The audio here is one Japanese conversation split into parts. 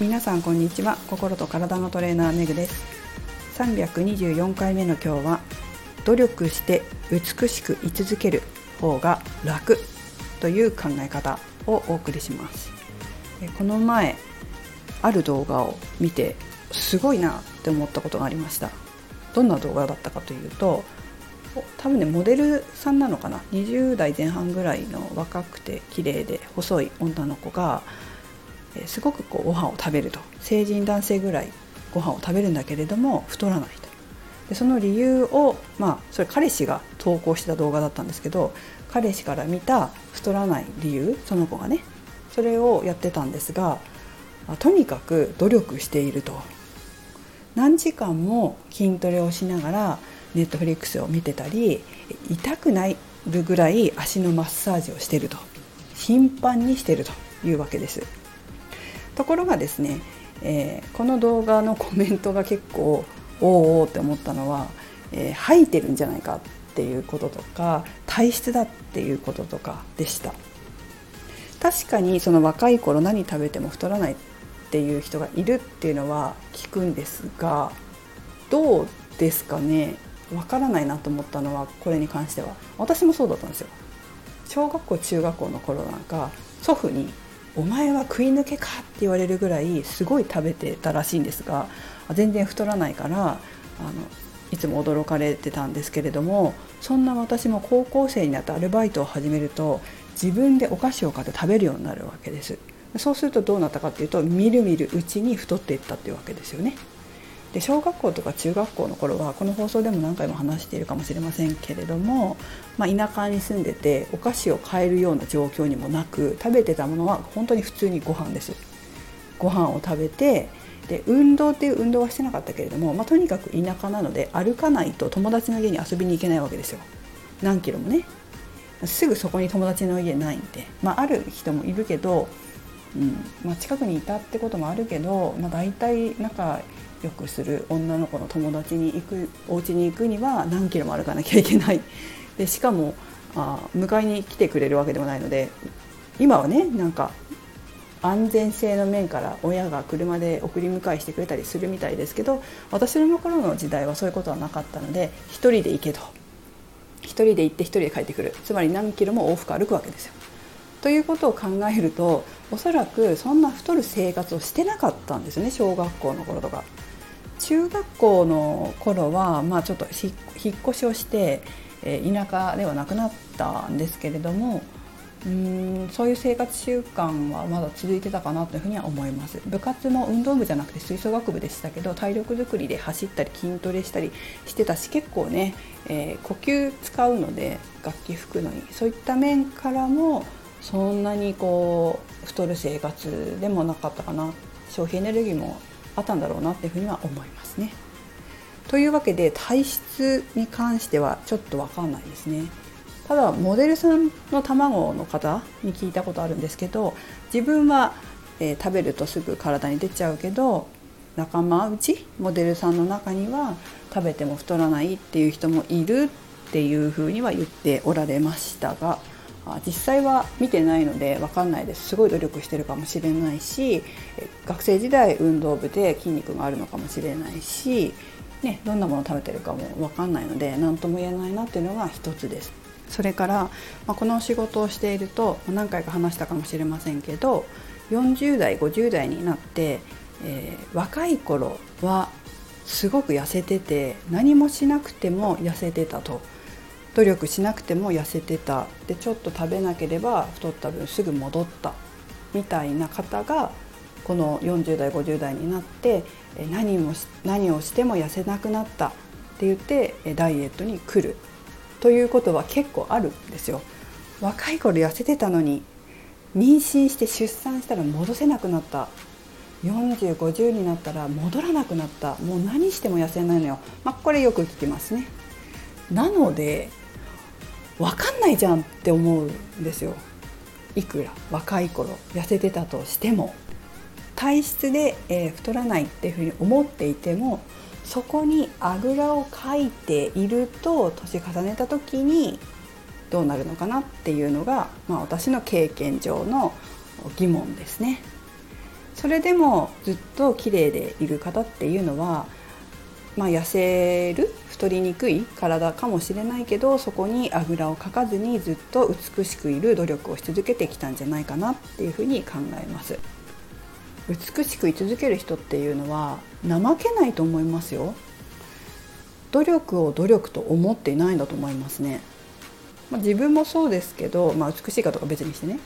皆さんこんにちは。心と体のトレーナーめぐです。324回目の今日は努力して美しく居続ける方が楽という考え方をお送りします。この前ある動画を見てすごいなって思ったことがありました。どんな動画だったかというと多分ねモデルさんなのかな？20代前半ぐらいの若くて綺麗で細い女の子がすごくこうご飯を食べると。成人男性ぐらいご飯を食べるんだけれども太らないと。でその理由をまあそれ彼氏が投稿してた動画だったんですけど彼氏から見た太らない理由その子がねそれをやってたんですがとにかく努力していると。何時間も筋トレをしながらネットフリックスを見てたり痛くないるぐらい足のマッサージをしてると。頻繁にしてるというわけです。ところがですね、えー、この動画のコメントが結構おおって思ったのは、えー、吐いてるんじゃないかっていうこととか体質だっていうこととかでした。確かにその若い頃何食べても太らないっていう人がいるっていうのは聞くんですがどうですかね？わからないなと思ったのはこれに関しては。私もそうだったんですよ。小学校中学校の頃なんか祖父に「お前は食い抜けか?」って言われるぐらいすごい食べてたらしいんですが全然太らないからあのいつも驚かれてたんですけれどもそんな私も高校生になってアルバイトを始めると自分でお菓子を買って食べるようになるわけですそうするとどうなったかっていうとみるみるうちに太っていったっていうわけですよねで小学校とか中学校の頃はこの放送でも何回も話しているかもしれませんけれども、まあ、田舎に住んでてお菓子を買えるような状況にもなく食べてたものは本当に普通にご飯です。ご飯を食べてで運動っていう運動はしてなかったけれども、まあ、とにかく田舎なので歩かないと友達の家に遊びに行けないわけですよ。何キロもね。すぐそこに友達の家ないんで、まあ、ある人もいるけど、うん。まあ、近くにいたってこともあるけど、まあ、大体仲よくする女の子の友達に行くお家に行くには何キロも歩かなきゃいけないでしかもあ迎えに来てくれるわけでもないので今はねなんか安全性の面から親が車で送り迎えしてくれたりするみたいですけど私の頃の時代はそういうことはなかったので1人で行けと1人で行って1人で帰ってくるつまり何キロも往復歩くわけですよ。ということを考えるとおそらくそんな太る生活をしてなかったんですね小学校の頃とか。中学校の頃は、まあ、ちょっと引っ越しをして、え田舎ではなくなったんですけれどもうんそういう生活習慣はまだ続いてたかなというふうには思います。部活も運動部じゃなくて吹奏楽部でしたけど体力づくりで走ったり筋トレしたりしてたし結構ね、えー、呼吸使うので楽器吹くのに。そういった面からもそんなにこう太る生活でもなかったかな。消費エネルギーもあったんだろうなっていうふうには思いますね。というわけで体質に関してはちょっと分かんないですね。ただモデルさんの卵の方に聞いたことあるんですけど自分は、えー、食べるとすぐ体に出ちゃうけど仲間内モデルさんの中には食べても太らないっていう人もいるっていうふうには言っておられましたが実際は見てないので分かんないですすごい努力してるかもしれないし学生時代運動部で筋肉があるのかもしれないし、ね、どんなものを食べてるかも分かんないので何とも言えないなっていうのが一つです。それから、まあ、この仕事をしていると何回か話したかもしれませんけど40代50代になって、えー、若い頃はすごく痩せてて何もしなくても痩せてたと努力しなくても痩せてた。でちょっと食べなければ太った分すぐ戻った。みたいな方がこの40代50代になって何も何をしても痩せなくなった。って言ってダイエットに来る。ということは結構あるんですよ。若い頃痩せてたのに妊娠して出産したら戻せなくなった。4050になったら戻らなくなった。もう何しても痩せないのよ、まあ、これよく聞きますね。なので分かんないじゃんって思うんですよいくら若い頃痩せてたとしても体質で、えー、太らないっていうふうに思っていてもそこにあぐらをかいていると年重ねた時にどうなるのかなっていうのが、まあ、私の経験上の疑問ですね。それでもずっと綺麗でいる方っていうのは、まあ、痩せる太りにくい体かもしれないけどそこにあぐらをかかずにずっと美しくいる努力をし続けてきたんじゃないかなっていうふうに考えます。美しく居続ける人っていうのは怠けないと思いますよ。努力を努力と思っていないんだと思いますね、まあ、自分もそうですけど、まあ、美しいかとか別にしてね、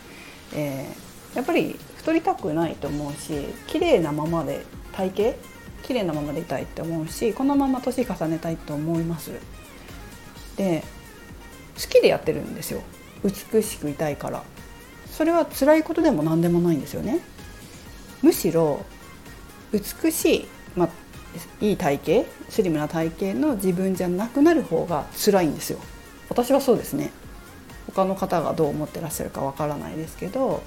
えー、やっぱり太りたくないと思うし綺麗なままで体型綺麗なままでいたいって思うしこのまま年重ねたいと思います。で好きでやってるんですよ。美しくいたいから。それは辛いことでも何でもないんですよね。むしろ美しい、まあ、いい体型スリムな体型の自分じゃなくなる方が辛いんですよ。私はそうですね。他の方がどう思ってらっしゃるかわからないですけど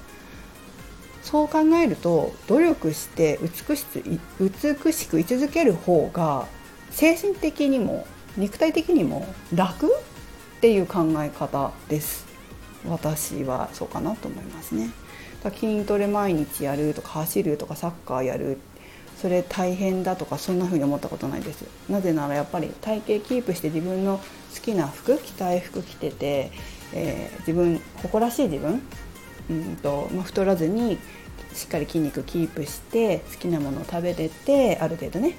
そう考えると努力して美し美しく居続ける方が精神的にも肉体的にも楽っていう考え方です。私はそうかなと思いますね。筋トレ毎日やるとか走るとかサッカーやるそれ大変だとかそんな風に思ったことないです。なぜならやっぱり体型キープして自分の好きな服着たい服着てて、えー、自分誇らしい自分うんと、まあ、太らずにしっかり筋肉キープして好きなものを食べててある程度ね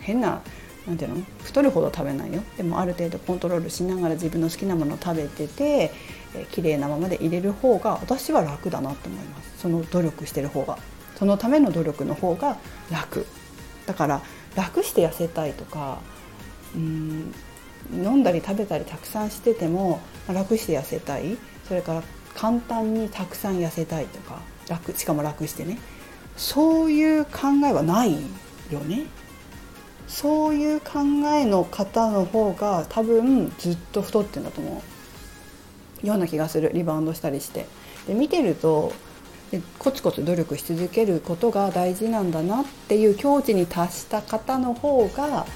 変ななんていうの太るほど食べないよ。でもある程度コントロールしながら自分の好きなものを食べてて、えー、綺麗なままで入れる方が私は楽だなと思います。その努力してる方が。そのための努力の方が楽。だから楽して痩せたいとかうん飲んだり食べたりたくさんしてても楽して痩せたい。それから簡単にたくさん痩せたいとか楽しかも楽してね。そういう考えはないよね。そういう考えの方の方が多分ずっと太ってんだと思う。ような気がする。リバウンドしたりして。で見てるとコツコツ努力し続けることが大事なんだなっていう境地に達した方の方が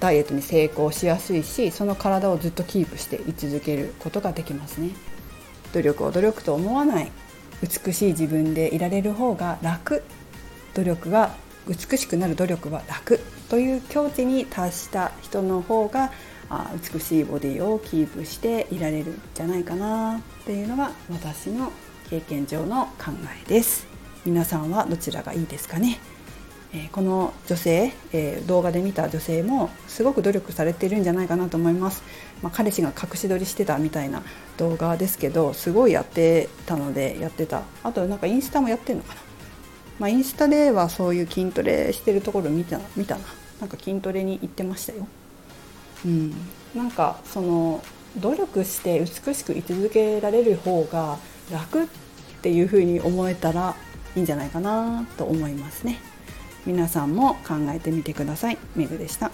ダイエットに成功しやすいしその体をずっとキープして居続けることができますね。努力を努力と思わない美しい自分でいられる方が楽。努力が美しくなる努力は楽という境地に達した人の方が美しいボディをキープしていられるんじゃないかなっていうのが私の経験上の考えです。皆さんはどちらがいいですかね、え、この女性、え、動画で見た女性もすごく努力されているんじゃないかなと思います、まあ、彼氏が隠し撮りしてたみたいな動画ですけどすごいやってたのでやってた。あとなんかインスタもやってるのかな。まあ、インスタではそういう筋トレしてるところ見た見たな。なんか筋トレに行ってましたよ。うん。なんかその努力して美しく居続けられる方が楽っていう風に思えたらいいんじゃないかなと思いますね。皆さんも考えてみてください。めぐでした。